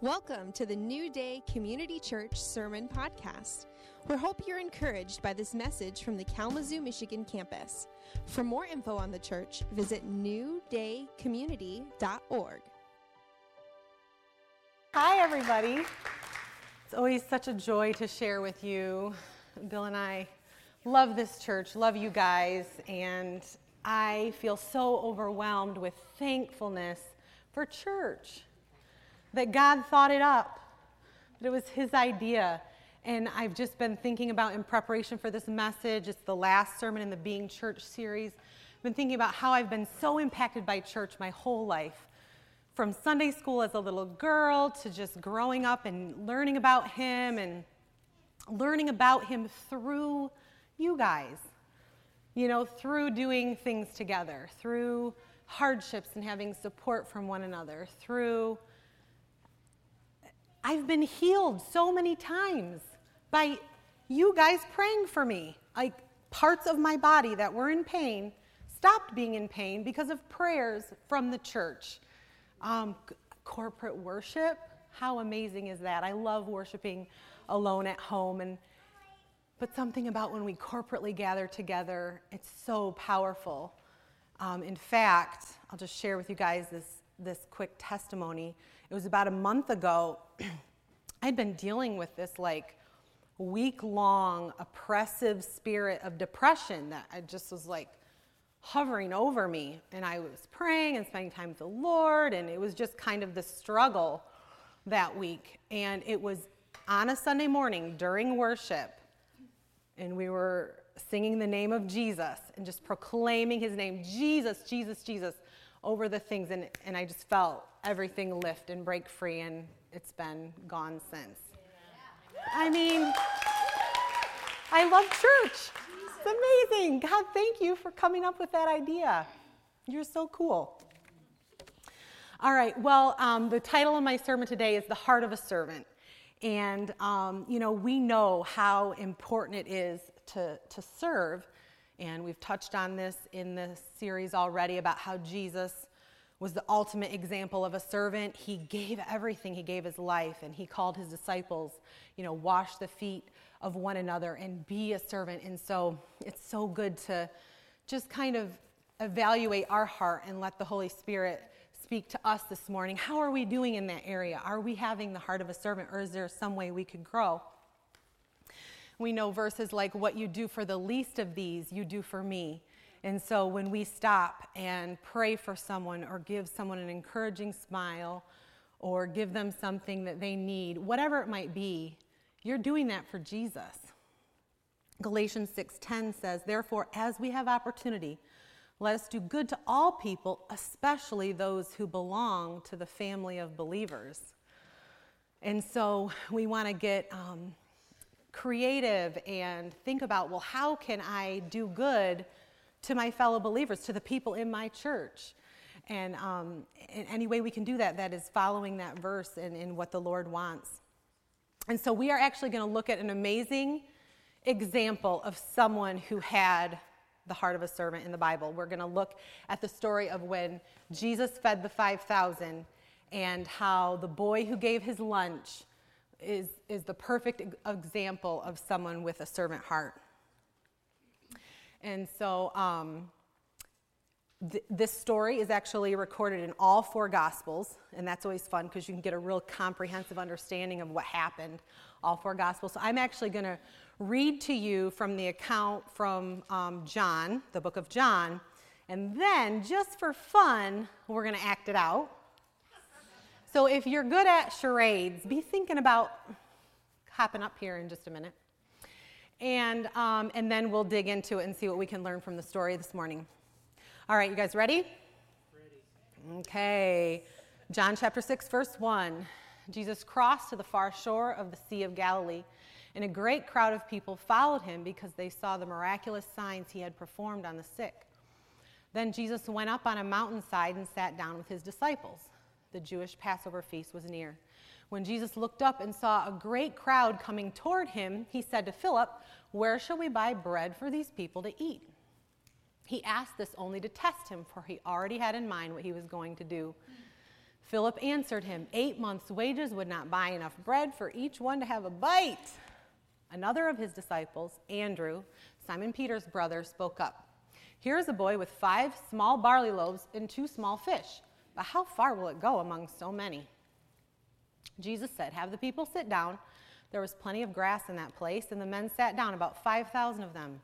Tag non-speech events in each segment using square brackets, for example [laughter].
Welcome to the New Day Community Church Sermon Podcast. We hope you're encouraged by this message from the Kalamazoo, Michigan campus. For more info on the church, visit newdaycommunity.org. Hi, everybody. It's always such a joy to share with you. Bill and I love this church, love you guys, and I feel so overwhelmed with thankfulness for church that God thought it up, that it was His idea. And I've just been thinking about in preparation for this message, it's the last sermon in the Being Church series. I've been thinking about how I've been so impacted by church my whole life. From Sunday school as a little girl to just growing up and learning about Him and learning about Him through you guys. You know, through doing things together, through hardships and having support from one another, through I've been healed so many times by you guys praying for me. Like parts of my body that were in pain stopped being in pain because of prayers from the church. Um, corporate worship, how amazing is that? I love worshiping alone at home and but something about when we corporately gather together, it's so powerful. Um, in fact, I'll just share with you guys this, this quick testimony. It was about a month ago. [clears throat] I'd been dealing with this like week long oppressive spirit of depression that I just was like hovering over me. And I was praying and spending time with the Lord, and it was just kind of the struggle that week. And it was on a Sunday morning during worship, and we were singing the name of Jesus and just proclaiming his name Jesus, Jesus, Jesus over the things. And, and I just felt everything lift and break free, and it's been gone since. I mean, I love church. It's amazing. God, thank you for coming up with that idea. You're so cool. All right, well, um, the title of my sermon today is The Heart of a Servant. And, um, you know, we know how important it is to, to serve. And we've touched on this in this series already about how Jesus was the ultimate example of a servant. He gave everything, he gave his life, and he called his disciples, you know, wash the feet of one another and be a servant. And so it's so good to just kind of evaluate our heart and let the Holy Spirit speak to us this morning. How are we doing in that area? Are we having the heart of a servant, or is there some way we could grow? We know verses like, What you do for the least of these, you do for me. And so when we stop and pray for someone or give someone an encouraging smile or give them something that they need, whatever it might be, you're doing that for Jesus. Galatians 6:10 says, "Therefore, as we have opportunity, let us do good to all people, especially those who belong to the family of believers." And so we want to get um, creative and think about, well, how can I do good to my fellow believers, to the people in my church. And um, in any way we can do that, that is following that verse and in what the Lord wants. And so we are actually going to look at an amazing example of someone who had the heart of a servant in the Bible. We're going to look at the story of when Jesus fed the 5,000 and how the boy who gave his lunch is, is the perfect example of someone with a servant heart. And so um, th- this story is actually recorded in all four Gospels, and that's always fun because you can get a real comprehensive understanding of what happened, all four Gospels. So I'm actually going to read to you from the account from um, John, the book of John, and then just for fun, we're going to act it out. So if you're good at charades, be thinking about hopping up here in just a minute. And, um, and then we'll dig into it and see what we can learn from the story this morning. All right, you guys ready? Ready. Okay. John chapter 6, verse 1. Jesus crossed to the far shore of the Sea of Galilee, and a great crowd of people followed him because they saw the miraculous signs he had performed on the sick. Then Jesus went up on a mountainside and sat down with his disciples. The Jewish Passover feast was near. When Jesus looked up and saw a great crowd coming toward him, he said to Philip, Where shall we buy bread for these people to eat? He asked this only to test him, for he already had in mind what he was going to do. Philip answered him, Eight months' wages would not buy enough bread for each one to have a bite. Another of his disciples, Andrew, Simon Peter's brother, spoke up. Here is a boy with five small barley loaves and two small fish. But how far will it go among so many? Jesus said, Have the people sit down. There was plenty of grass in that place, and the men sat down, about 5,000 of them.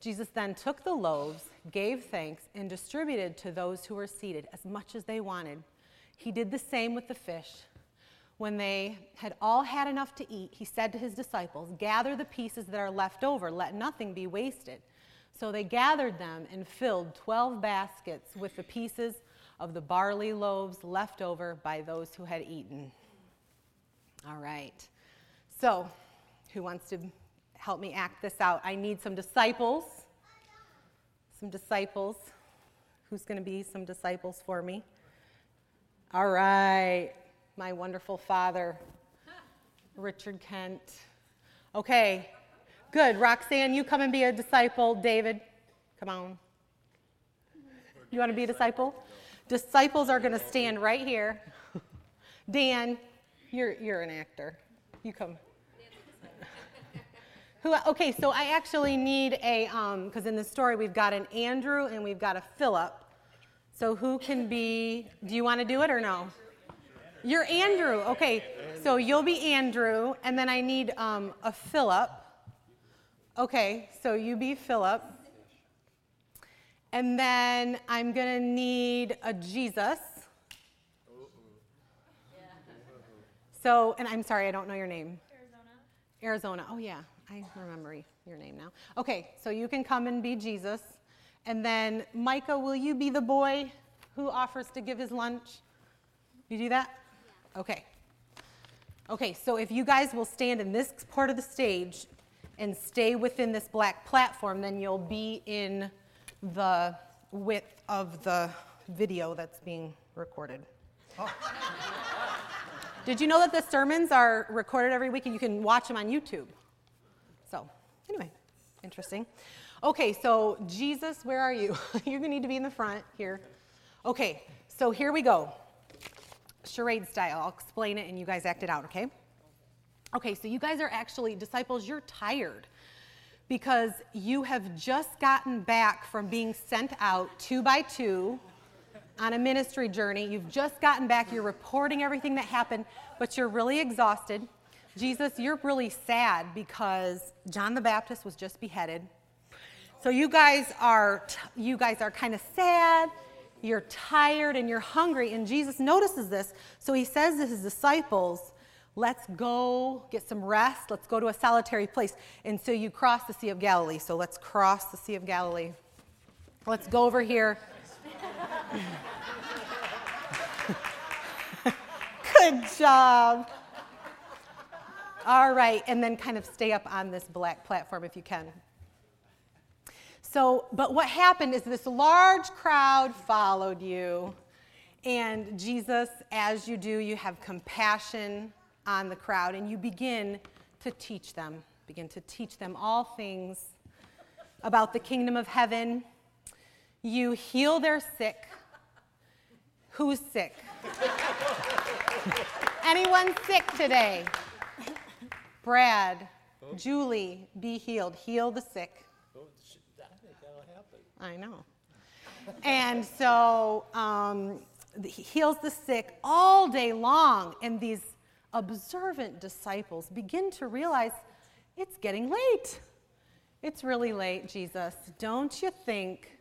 Jesus then took the loaves, gave thanks, and distributed to those who were seated as much as they wanted. He did the same with the fish. When they had all had enough to eat, he said to his disciples, Gather the pieces that are left over, let nothing be wasted. So they gathered them and filled 12 baskets with the pieces of the barley loaves left over by those who had eaten. All right. So, who wants to help me act this out? I need some disciples. Some disciples. Who's going to be some disciples for me? All right, my wonderful father, Richard Kent. Okay, good. Roxanne, you come and be a disciple. David, come on. You want to be a disciple? Disciples are going to stand right here. Dan, you're, you're an actor. You come. [laughs] Who, okay, so I actually need a, because um, in the story we've got an Andrew and we've got a Philip. So who can be, do you want to do it or no? You're Andrew. Okay, so you'll be Andrew, and then I need um, a Philip. Okay, so you be Philip. And then I'm going to need a Jesus. So, and I'm sorry, I don't know your name. Arizona. Arizona. Oh, yeah, I remember your name now. Okay, so you can come and be Jesus. And then, Micah, will you be the boy who offers to give his lunch? You do that? Yeah. Okay. Okay, so if you guys will stand in this part of the stage and stay within this black platform, then you'll be in the width of the video that's being recorded. Oh. [laughs] Did you know that the sermons are recorded every week and you can watch them on YouTube? So, anyway, interesting. Okay, so Jesus, where are you? [laughs] You're gonna need to be in the front here. Okay, so here we go. Charade style. I'll explain it and you guys act it out, okay? Okay, so you guys are actually disciples, you're tired because you have just gotten back from being sent out two by two on a ministry journey. You've just gotten back, you're reporting everything that happened, but you're really exhausted. Jesus, you're really sad because John the Baptist was just beheaded. So you guys are you guys are kind of sad, you're tired and you're hungry and Jesus notices this. So he says to his disciples, "Let's go get some rest. Let's go to a solitary place." And so you cross the Sea of Galilee. So let's cross the Sea of Galilee. Let's go over here. [laughs] Good job. All right, and then kind of stay up on this black platform if you can. So, but what happened is this large crowd followed you. And Jesus, as you do, you have compassion on the crowd and you begin to teach them, begin to teach them all things about the kingdom of heaven. You heal their sick. Who's sick? Anyone sick today? Brad, Julie, be healed. Heal the sick. I know. And so um, he heals the sick all day long. And these observant disciples begin to realize it's getting late. It's really late, Jesus. Don't you think?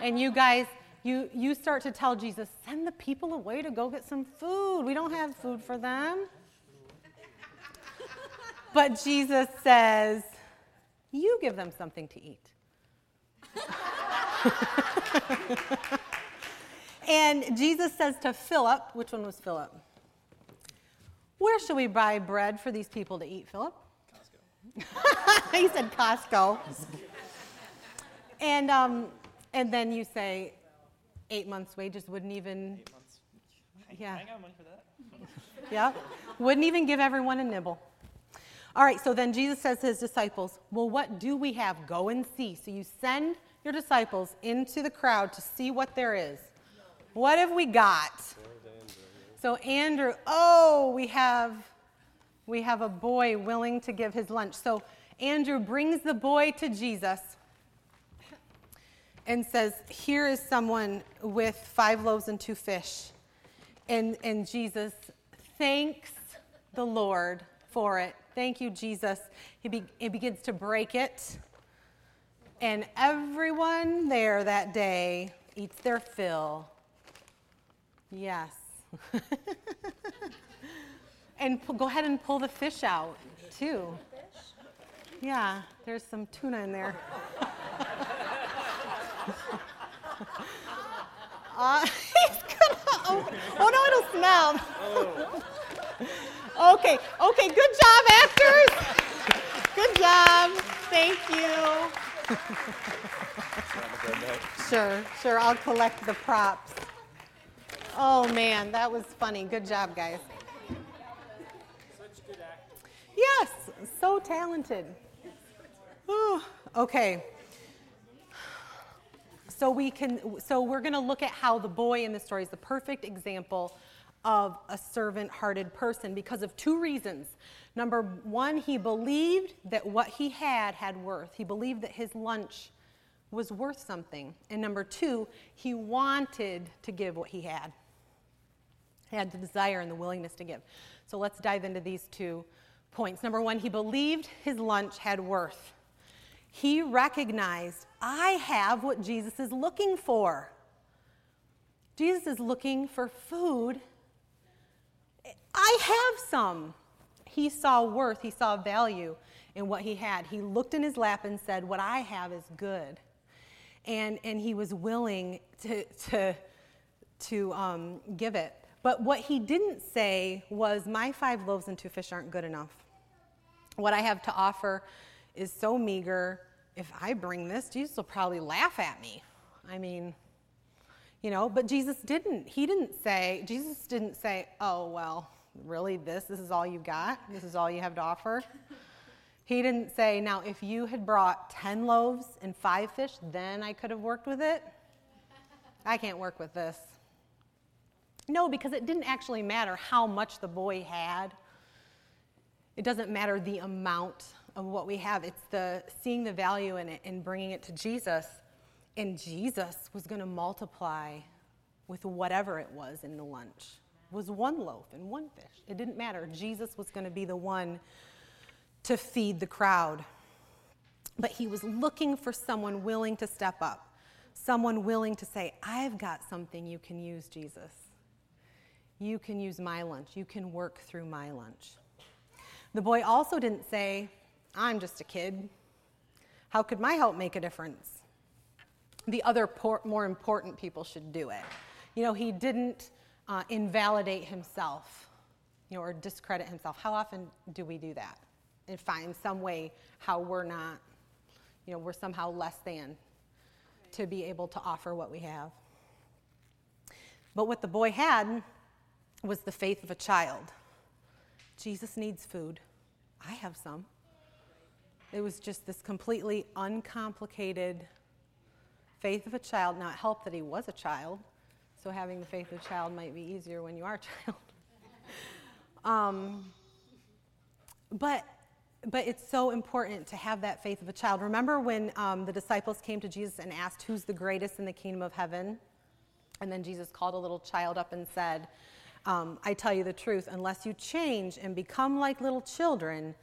And you guys, you, you start to tell Jesus, send the people away to go get some food. We don't have food for them. But Jesus says, You give them something to eat. [laughs] and Jesus says to Philip, which one was Philip? Where should we buy bread for these people to eat, Philip? Costco. [laughs] he said Costco. and, um, and then you say, eight months' wages wouldn't even. Eight months. Yeah. I got money for that. [laughs] yeah. Wouldn't even give everyone a nibble. All right, so then Jesus says to his disciples, Well, what do we have? Go and see. So you send your disciples into the crowd to see what there is. What have we got? So Andrew, oh, we have we have a boy willing to give his lunch. So Andrew brings the boy to Jesus and says, Here is someone with five loaves and two fish. And, and Jesus thanks the Lord for it. Thank you, Jesus. He, be, he begins to break it. And everyone there that day eats their fill. Yes. [laughs] and go ahead and pull the fish out, too. Yeah, there's some tuna in there. [laughs] uh, [laughs] he's gonna open. Oh no, it'll smell. [laughs] okay, okay, good job, actors. Good job. Thank you. [laughs] sure, sure. I'll collect the props. Oh man, that was funny. Good job, guys. Such good acting. Yes, so talented. Oh, okay. So we can so we're going to look at how the boy in the story is the perfect example of a servant-hearted person because of two reasons. Number 1, he believed that what he had had worth. He believed that his lunch was worth something. And number 2, he wanted to give what he had. He had the desire and the willingness to give. So let's dive into these two points. Number 1, he believed his lunch had worth he recognized, I have what Jesus is looking for. Jesus is looking for food. I have some. He saw worth, he saw value in what he had. He looked in his lap and said, What I have is good. And, and he was willing to, to, to um, give it. But what he didn't say was, My five loaves and two fish aren't good enough. What I have to offer is so meager. If I bring this, Jesus will probably laugh at me. I mean, you know, but Jesus didn't. He didn't say, Jesus didn't say, oh, well, really, this, this is all you got? This is all you have to offer? He didn't say, now, if you had brought 10 loaves and five fish, then I could have worked with it. I can't work with this. No, because it didn't actually matter how much the boy had. It doesn't matter the amount of what we have. It's the seeing the value in it and bringing it to Jesus. And Jesus was going to multiply with whatever it was in the lunch. It was one loaf and one fish. It didn't matter. Jesus was going to be the one to feed the crowd. But he was looking for someone willing to step up, someone willing to say, I've got something you can use, Jesus. You can use my lunch. You can work through my lunch. The boy also didn't say, I'm just a kid. How could my help make a difference? The other more important people should do it. You know, he didn't uh, invalidate himself, you know, or discredit himself. How often do we do that? And find some way how we're not, you know, we're somehow less than to be able to offer what we have. But what the boy had was the faith of a child. Jesus needs food. I have some. It was just this completely uncomplicated faith of a child. Now, it helped that he was a child, so having the faith of a child might be easier when you are a [laughs] child. um, but but it's so important to have that faith of a child. Remember when um, the disciples came to Jesus and asked, Who's the greatest in the kingdom of heaven? And then Jesus called a little child up and said, um, I tell you the truth, unless you change and become like little children,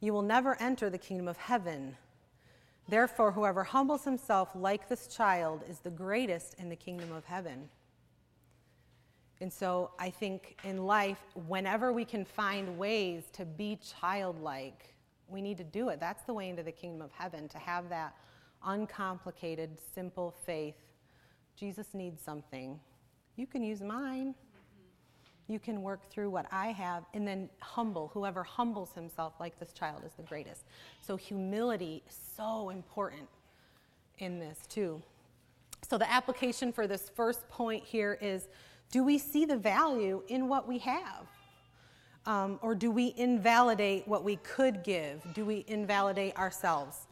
you will never enter the kingdom of heaven. Therefore, whoever humbles himself like this child is the greatest in the kingdom of heaven. And so I think in life, whenever we can find ways to be childlike, we need to do it. That's the way into the kingdom of heaven, to have that uncomplicated, simple faith. Jesus needs something. You can use mine you can work through what I have and then humble. Whoever humbles himself like this child is the greatest. So, humility is so important in this, too. So, the application for this first point here is do we see the value in what we have? Um, or do we invalidate what we could give? Do we invalidate ourselves?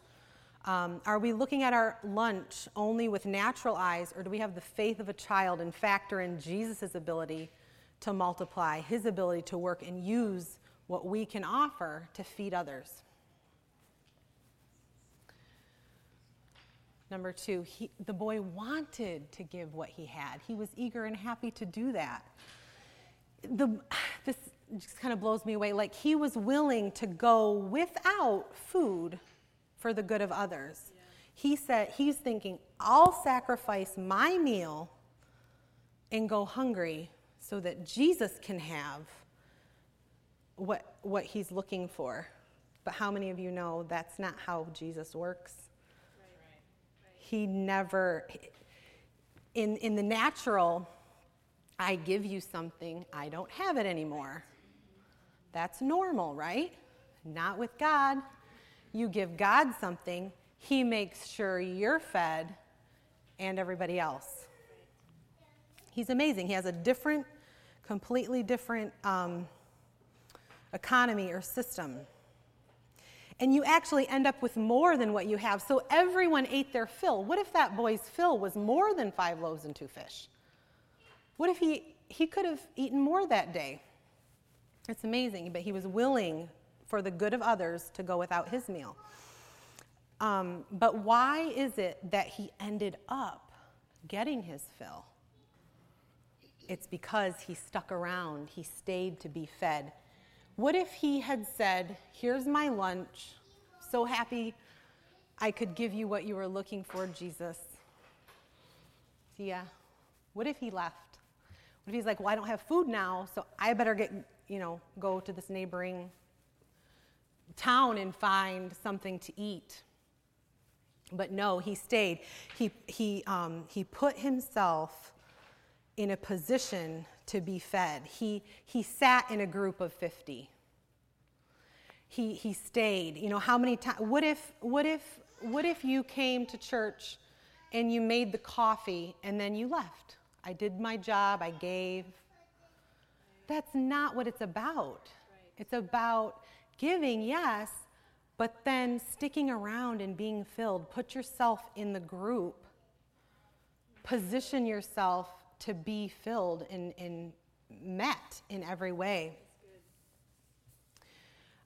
Um, are we looking at our lunch only with natural eyes, or do we have the faith of a child and factor in Jesus' ability to multiply, His ability to work and use what we can offer to feed others. Number two, he, the boy wanted to give what he had. He was eager and happy to do that. The, this just kind of blows me away. Like he was willing to go without food for the good of others. Yeah. He said, he's thinking, I'll sacrifice my meal and go hungry so that Jesus can have what, what he's looking for. But how many of you know that's not how Jesus works? he never, in, in the natural, I give you something, I don't have it anymore. That's normal, right? Not with God. You give God something, He makes sure you're fed and everybody else. He's amazing. He has a different, completely different um, economy or system and you actually end up with more than what you have. So everyone ate their fill. What if that boy's fill was more than five loaves and two fish? What if he, he could have eaten more that day? It's amazing, but he was willing for the good of others to go without his meal. Um, but why is it that he ended up getting his fill? It's because he stuck around, he stayed to be fed. What if he had said, Here's my lunch, so happy I could give you what you were looking for, Jesus? Yeah. What if he left? What if he's like, Well, I don't have food now, so I better get, you know, go to this neighboring town and find something to eat? But no, he stayed. He, he, um, he put himself in a position to be fed. He, he sat in a group of 50. He, he stayed. You know, how many times? What if, what, if, what if you came to church and you made the coffee and then you left? I did my job, I gave. That's not what it's about. It's about giving, yes, but then sticking around and being filled. Put yourself in the group. Position yourself to be filled and, and met in every way.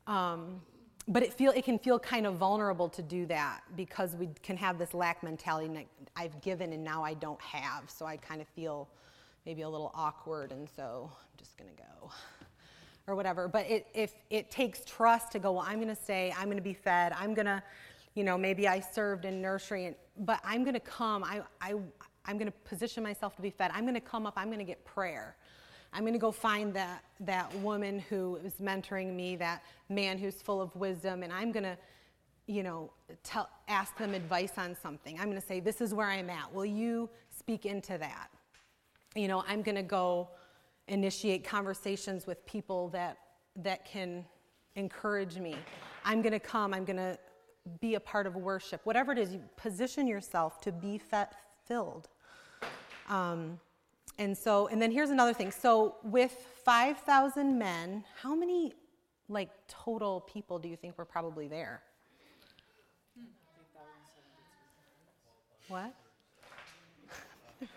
Um, but it feel it can feel kind of vulnerable to do that because we can have this lack mentality. That I've given and now I don't have, so I kind of feel maybe a little awkward, and so I'm just gonna go or whatever. But it, if it takes trust to go, well, I'm gonna stay, I'm gonna be fed, I'm gonna, you know, maybe I served in nursery, and, but I'm gonna come. I, I I'm going to position myself to be fed. I'm going to come up, I'm going to get prayer. I'm going to go find that, that woman who is mentoring me, that man who's full of wisdom, and I'm going to, you know, tell, ask them advice on something. I'm going to say, This is where I'm at. Will you speak into that? You know, I'm going to go initiate conversations with people that, that can encourage me. I'm going to come, I'm going to be a part of worship. Whatever it is, you position yourself to be fed filled. Um, and so, and then here's another thing. So, with 5,000 men, how many like total people do you think were probably there? What? [laughs]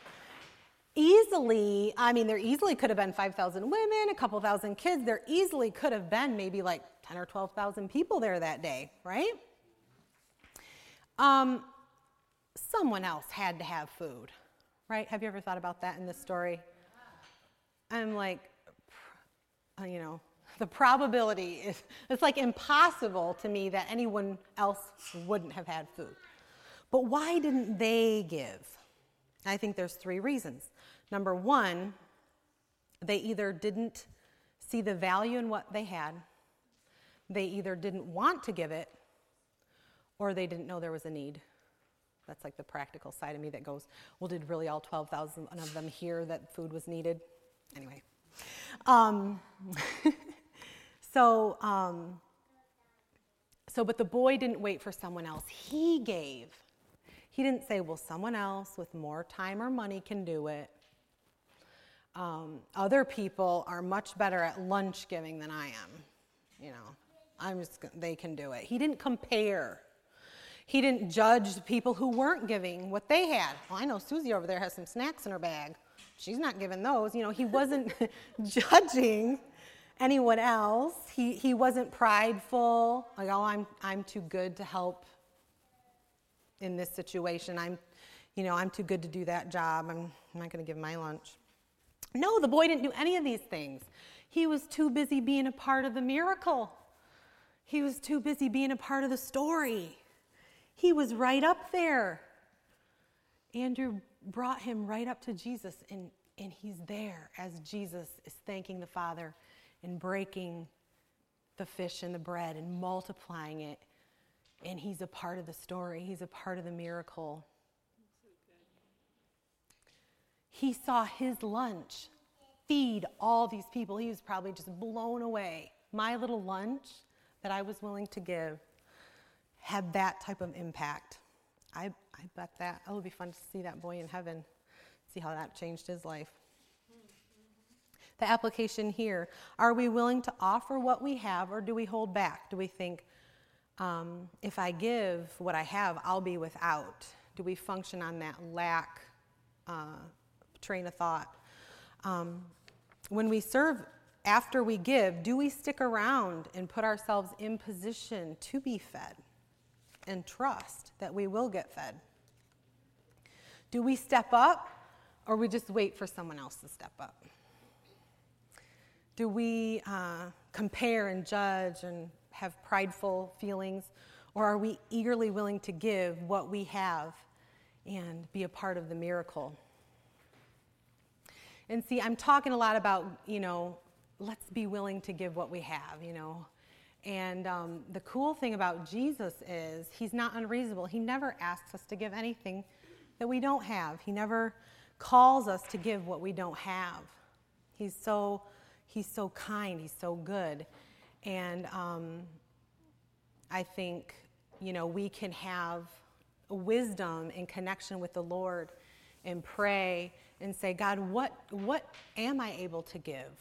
easily, I mean, there easily could have been 5,000 women, a couple thousand kids. There easily could have been maybe like 10 or 12,000 people there that day, right? Um, someone else had to have food, right? Have you ever thought about that in this story? I'm like, you know, the probability is, it's like impossible to me that anyone else wouldn't have had food. But why didn't they give? I think there's three reasons. Number one, they either didn't see the value in what they had, they either didn't want to give it, or they didn't know there was a need. That's like the practical side of me that goes, well, did really all 12,000 of them hear that food was needed? Anyway. Um, [laughs] so, um, so, but the boy didn't wait for someone else. He gave. He didn't say, well, someone else with more time or money can do it. Um, other people are much better at lunch giving than I am. You know, I'm just, they can do it. He didn't compare. He didn't judge the people who weren't giving what they had. Well, I know Susie over there has some snacks in her bag. she's not giving those. You know, he wasn't [laughs] judging anyone else. He, he wasn't prideful, like, oh, I'm, I'm too good to help in this situation. I'm, you know, I'm too good to do that job. I'm, I'm not going to give my lunch. No, the boy didn't do any of these things. He was too busy being a part of the miracle. He was too busy being a part of the story. He was right up there. Andrew brought him right up to Jesus, and, and he's there as Jesus is thanking the Father and breaking the fish and the bread and multiplying it. And he's a part of the story, he's a part of the miracle. He saw his lunch feed all these people. He was probably just blown away. My little lunch that I was willing to give had that type of impact. I, I bet that. Oh, it would be fun to see that boy in heaven, see how that changed his life. The application here are we willing to offer what we have or do we hold back? Do we think, um, if I give what I have, I'll be without? Do we function on that lack uh, train of thought? Um, when we serve after we give, do we stick around and put ourselves in position to be fed and trust that we will get fed? Do we step up or we just wait for someone else to step up? Do we uh, compare and judge and have prideful feelings? Or are we eagerly willing to give what we have and be a part of the miracle? And see, I'm talking a lot about, you know, let's be willing to give what we have, you know. And um, the cool thing about Jesus is he's not unreasonable. He never asks us to give anything that we don't have, he never calls us to give what we don't have. He's so he's so kind, he's so good. And um, I think, you know, we can have wisdom in connection with the Lord and pray and say, God, what, what am I able to give?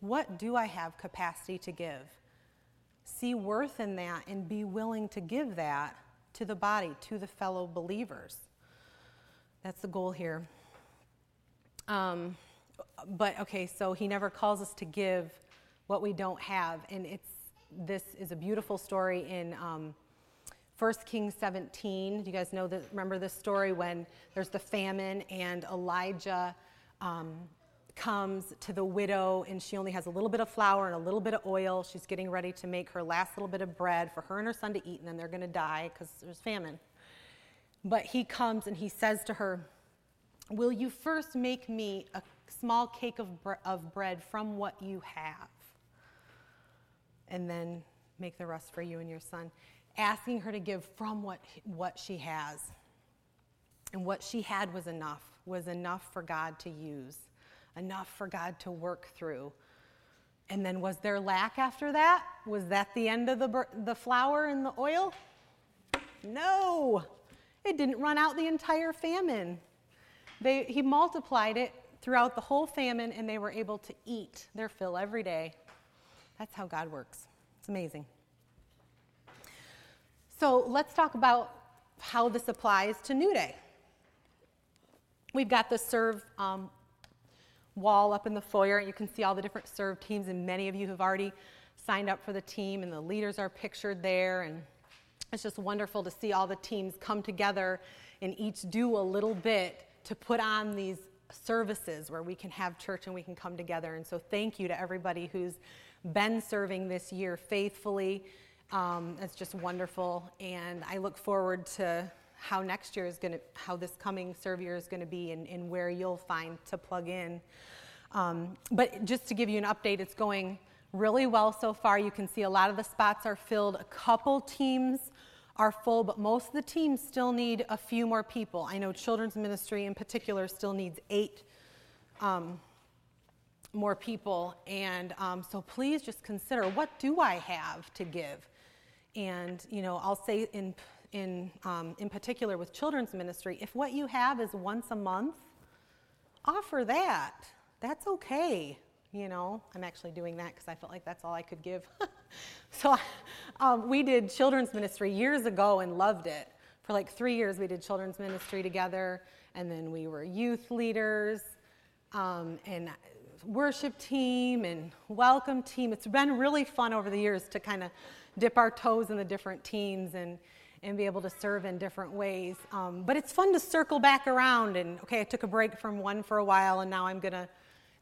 What do I have capacity to give? See worth in that and be willing to give that to the body, to the fellow believers. That's the goal here. Um, but okay, so he never calls us to give what we don't have, and it's this is a beautiful story in um, 1 Kings 17. Do you guys know that? Remember this story when there's the famine and Elijah um, comes to the widow and she only has a little bit of flour and a little bit of oil. She's getting ready to make her last little bit of bread for her and her son to eat, and then they're going to die because there's famine. But he comes and he says to her, Will you first make me a small cake of, bre- of bread from what you have, and then make the rest for you and your son. Asking her to give from what, what she has. And what she had was enough, was enough for God to use, enough for God to work through. And then was there lack after that? Was that the end of the, the flour and the oil? No, it didn't run out the entire famine. They, he multiplied it throughout the whole famine, and they were able to eat their fill every day. That's how God works. It's amazing. So let's talk about how this applies to New Day. We've got the serve um, wall up in the foyer. You can see all the different serve teams, and many of you have already signed up for the team, and the leaders are pictured there. And it's just wonderful to see all the teams come together and each do a little bit to put on these services where we can have church and we can come together. And so, thank you to everybody who's been serving this year faithfully. Um, it's just wonderful, and I look forward to how next year is going to, how this coming serve year is going to be, and, and, where you'll find to plug in. Um, but just to give you an update, it's going really well so far. You can see a lot of the spots are filled. A couple teams are full, but most of the teams still need a few more people. I know children's ministry in particular still needs eight um, more people. And um, so please just consider what do I have to give? And, you know, I'll say in, in, um, in particular with children's ministry, if what you have is once a month, offer that. That's okay. You know, I'm actually doing that because I felt like that's all I could give. [laughs] so [laughs] um, we did children's ministry years ago and loved it. For like three years, we did children's ministry together, and then we were youth leaders. um, and worship team and welcome team. It's been really fun over the years to kind of dip our toes in the different teams and, and be able to serve in different ways. Um, but it's fun to circle back around and, okay, I took a break from one for a while and now I'm going to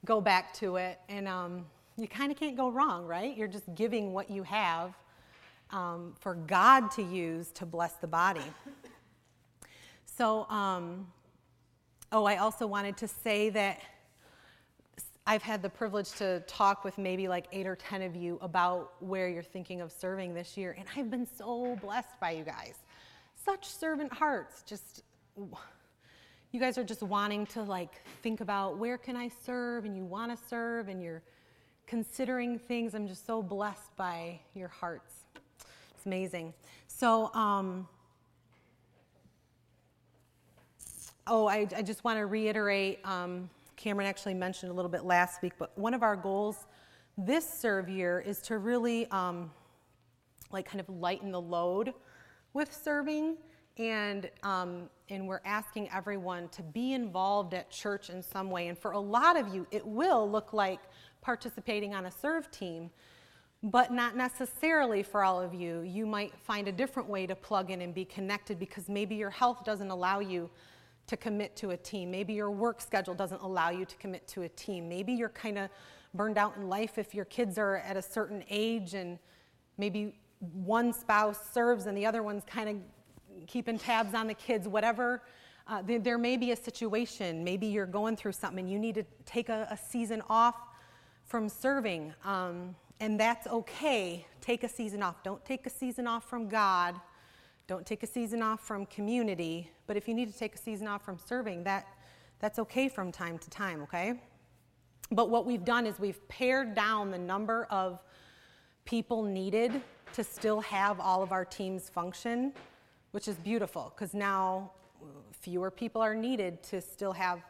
go back to it. And um, you kind of can't go wrong, right? You're just giving what you have um, for God to use to bless the body. So, um, oh, I also wanted to say that I've had the privilege to talk with maybe like eight or 10 of you about where you're thinking of serving this year, and I've been so blessed by you guys. Such servant hearts. Just, you guys are just wanting to like think about where can I serve, and you want to serve, and you're considering things. I'm just so blessed by your hearts. It's amazing. So, um, oh, I, I just want to reiterate. Um, Cameron actually mentioned a little bit last week, but one of our goals this serve year is to really um, like kind of lighten the load with serving. And um, and we're asking everyone to be involved at church in some way. And for a lot of you it will look like participating on a serve team but not necessarily for all of you. You might find a different way to plug in and be connected because maybe your health doesn't allow you to commit to a team. Maybe your work schedule doesn't allow you to commit to a team. Maybe you're kind of burned out in life if your kids are at a certain age and maybe one spouse serves and the other one's kind of keeping tabs on the kids, whatever. Uh, there, there, may be a situation, maybe you're going through something and you need to take a, a season off from serving. Um, and that's okay. Take a season off. Don't take a season off from God don't take a season off from community, but if you need to take a season off from serving, that, that's okay from time to time, okay? But what we've done is we've pared down the number of people needed to still have all of our teams function, which is beautiful because now fewer people are needed to still have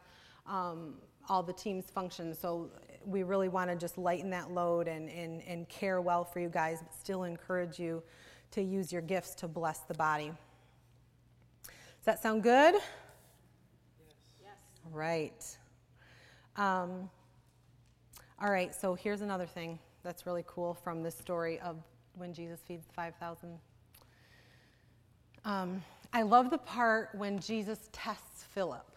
um, all the teams function. So we really want to just lighten that load and, and, and care well for you guys, but still encourage you to use your gifts to bless the body. Does that sound good? Yes. yes. Right. Um, all right, so here's another thing that's really cool from this story of when Jesus feeds the 5,000. Um, I love the part when Jesus tests Philip.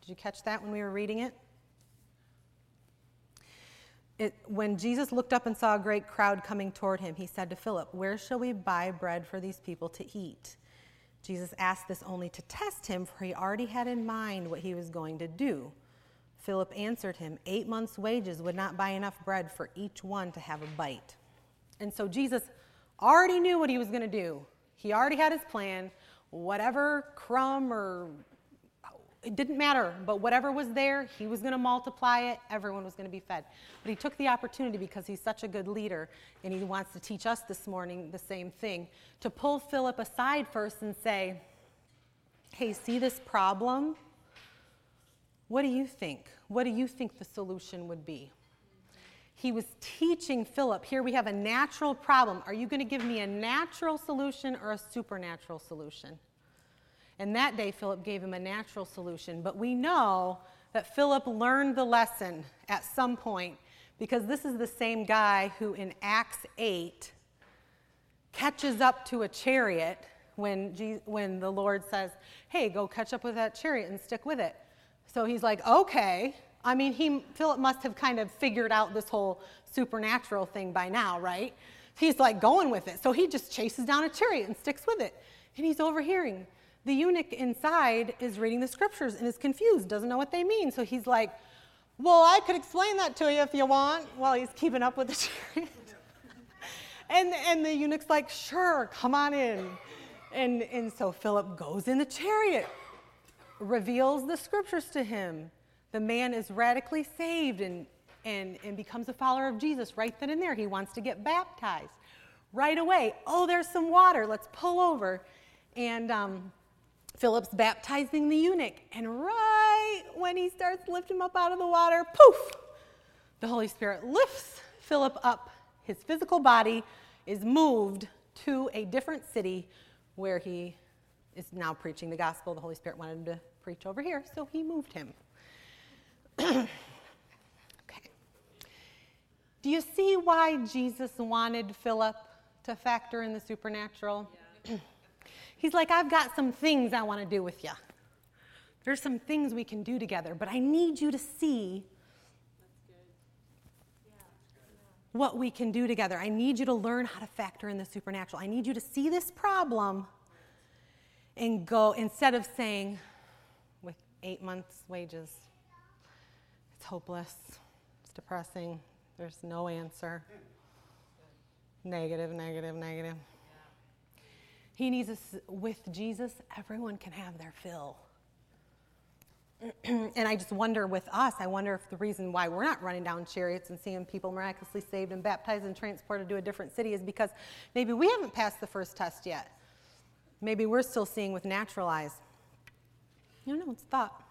Did you catch that when we were reading it? It, when Jesus looked up and saw a great crowd coming toward him, he said to Philip, Where shall we buy bread for these people to eat? Jesus asked this only to test him, for he already had in mind what he was going to do. Philip answered him, Eight months' wages would not buy enough bread for each one to have a bite. And so Jesus already knew what he was going to do. He already had his plan. Whatever crumb or it didn't matter, but whatever was there, he was going to multiply it. Everyone was going to be fed. But he took the opportunity because he's such a good leader, and he wants to teach us this morning the same thing to pull Philip aside first and say, Hey, see this problem? What do you think? What do you think the solution would be? He was teaching Philip, here we have a natural problem. Are you going to give me a natural solution or a supernatural solution? And that day, Philip gave him a natural solution. But we know that Philip learned the lesson at some point because this is the same guy who in Acts 8 catches up to a chariot when, Jesus, when the Lord says, Hey, go catch up with that chariot and stick with it. So he's like, Okay. I mean, he, Philip must have kind of figured out this whole supernatural thing by now, right? He's like going with it. So he just chases down a chariot and sticks with it. And he's overhearing the eunuch inside is reading the scriptures and is confused, doesn't know what they mean. So he's like, Well, I could explain that to you if you want, while he's keeping up with the [laughs] chariot. and, and the eunuch's like, Sure, come on in. And, and so Philip goes in the chariot, reveals the scriptures to him. The man is radically saved and, and, and becomes a follower of Jesus right then and there. He wants to get baptized right away. Oh, there's some water. Let's pull over. And um, Philip's baptizing the eunuch, and right when he starts lifting him up out of the water, poof, the Holy Spirit lifts Philip up. His physical body is moved to a different city where he is now preaching the gospel. The Holy Spirit wanted him to preach over here, so he moved him. [clears throat] Okay. Do you see why Jesus wanted Philip to factor in the supernatural? Yeah. [clears throat] He's like, I've got some things I want to do with you. There's some things we can do together, but I need you to see what we can do together. I need you to learn how to factor in the supernatural. I need you to see this problem and go, instead of saying, with eight months' wages, it's hopeless, it's depressing, there's no answer. Negative, negative, negative. He needs us, with Jesus, everyone can have their fill. [clears throat] and I just wonder with us, I wonder if the reason why we're not running down chariots and seeing people miraculously saved and baptized and transported to a different city is because maybe we haven't passed the first test yet. Maybe we're still seeing with natural eyes. You know, it's thought.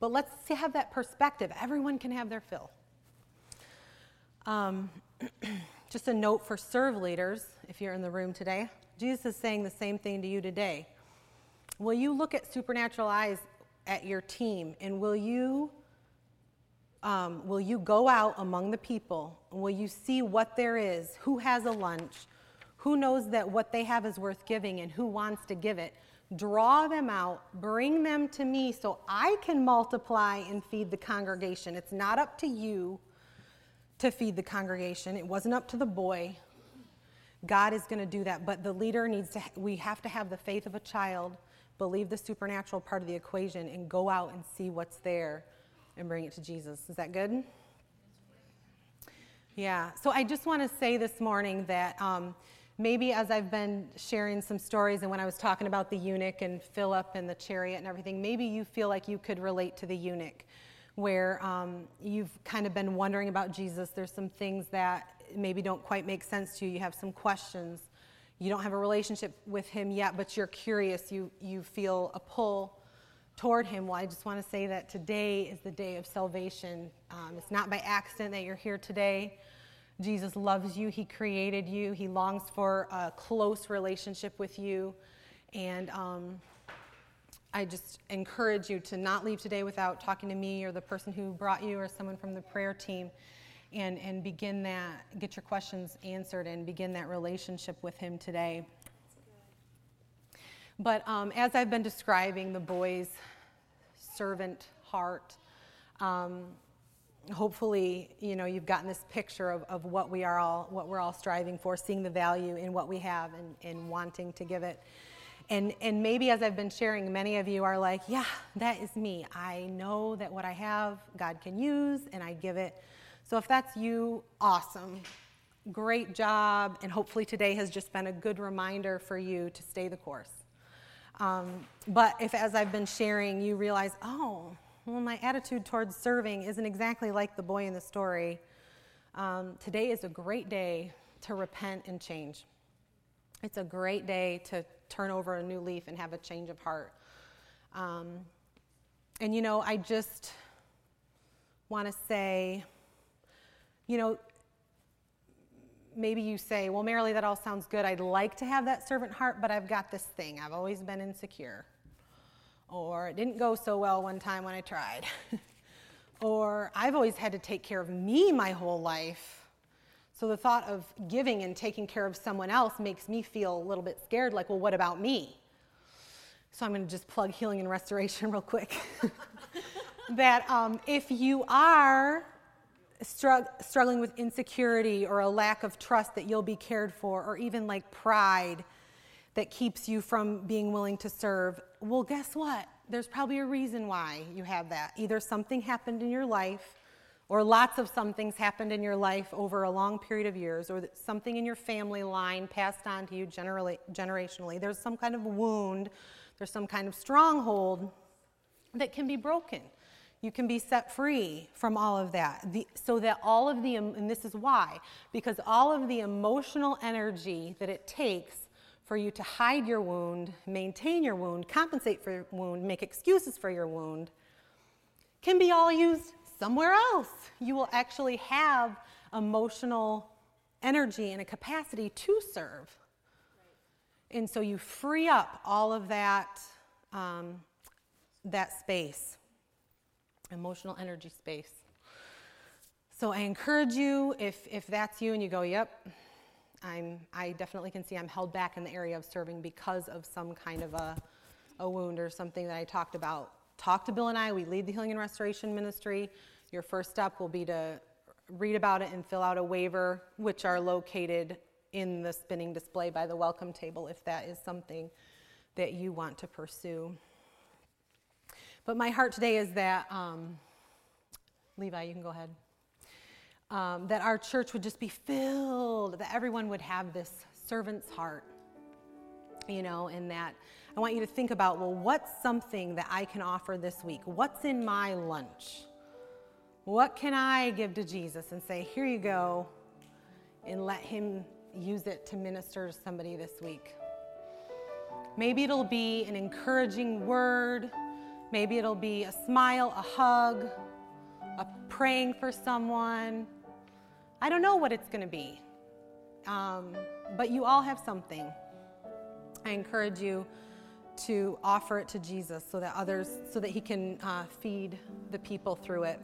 But let's have that perspective. Everyone can have their fill. Um, [clears throat] just a note for serve leaders, if you're in the room today. Jesus is saying the same thing to you today. Will you look at supernatural eyes at your team and will you um, will you go out among the people and will you see what there is who has a lunch who knows that what they have is worth giving and who wants to give it? Draw them out bring them to me so i can multiply and feed the congregation. It's not up to you to feed the congregation. It wasn't up to the boy god is going to do that but the leader needs to we have to have the faith of a child believe the supernatural part of the equation and go out and see what's there and bring it to Jesus. Is that good? Yeah. So I just want to say this morning that um, maybe as I've been sharing some stories and when I was talking about the eunuch and Philip and the chariot and everything, maybe you feel like you could relate to the eunuch where um, you've kind of been wondering about Jesus. There's some things that maybe don't quite make sense to you. You have some questions you don't have a relationship with him yet, but you're curious, you, you feel a pull toward him. Well, I just want to say that today is the day of salvation. Um, it's not by accident that you're here today. Jesus loves you, He created you, He longs for a close relationship with you. And um, I just encourage you to not leave today without talking to me or the person who brought you or someone from the prayer team and, and begin that, get your questions answered and begin that relationship with Him today. But um, as I've been describing the boy's servant heart, um, hopefully, you know, you've gotten this picture of, of what we are all, what we're all striving for, seeing the value in what we have and, and wanting to give it. And, and maybe as I've been sharing, many of you are like, yeah, that is me. I know that what I have, God can use, and I give it so if that's you, awesome. Great job. And hopefully today has just been a good reminder for you to stay the course. Um, but if, as I've been sharing, you realize, oh, well, my attitude towards serving isn't exactly like the boy in the story, um, today is a great day to repent and change. It's a great day to turn over a new leaf and have a change of heart. Um, and you know, I just want to say, you know, maybe you say, well, Marilee, that all sounds good. I'd like to have that servant heart, but I've got this thing. I've always been insecure. Or it didn't go so well one time when I tried. [laughs] or I've always had to take care of me my whole life. So the thought of giving and taking care of someone else makes me feel a little bit scared like, well, what about me? So I'm going to just plug healing and restoration [laughs] real quick. [laughs] that um, if you are struggling with insecurity or a lack of trust that you'll be cared for, or even like pride that keeps you from being willing to serve, well, guess what? There's probably a reason why you have that. Either something happened in your life, or lots of somethings happened in your life over a long period of years, or something in your family line passed on to you generally, generationally. There's some kind of wound, there's some kind of stronghold that can be broken. You can be set free from all of that. The, so that all of the, and this is why, because all of the emotional energy that it takes for you to hide your wound, maintain your wound, compensate for your wound, make excuses for your wound, can be all used somewhere else. You will actually have emotional energy and a capacity to serve. And so you free up all of that, um, that space emotional energy space. So I encourage you, if, if that's you and you go, yep, I'm, I definitely can see I'm held back in the area of serving because of some kind of a, a wound or something that I talked about. Talk to Bill and I. We lead the Healing and Restoration Ministry. Your first step will be to read about it and fill out a waiver, which are located in the spinning display by the welcome table if that is something that you want to pursue. But my heart today is that, um, Levi, you can go ahead. Um, that our church would just be filled, that everyone would have this servant's heart, you know, and that I want you to think about well, what's something that I can offer this week? What's in my lunch? What can I give to Jesus and say, here you go, and let Him use it to minister to somebody this week? Maybe it'll be an encouraging word. Maybe it'll be a smile, a hug, a praying for someone. I don't know what it's going to be. Um, but you all have something. I encourage you to offer it to Jesus so that others, so that He can uh, feed the people through it.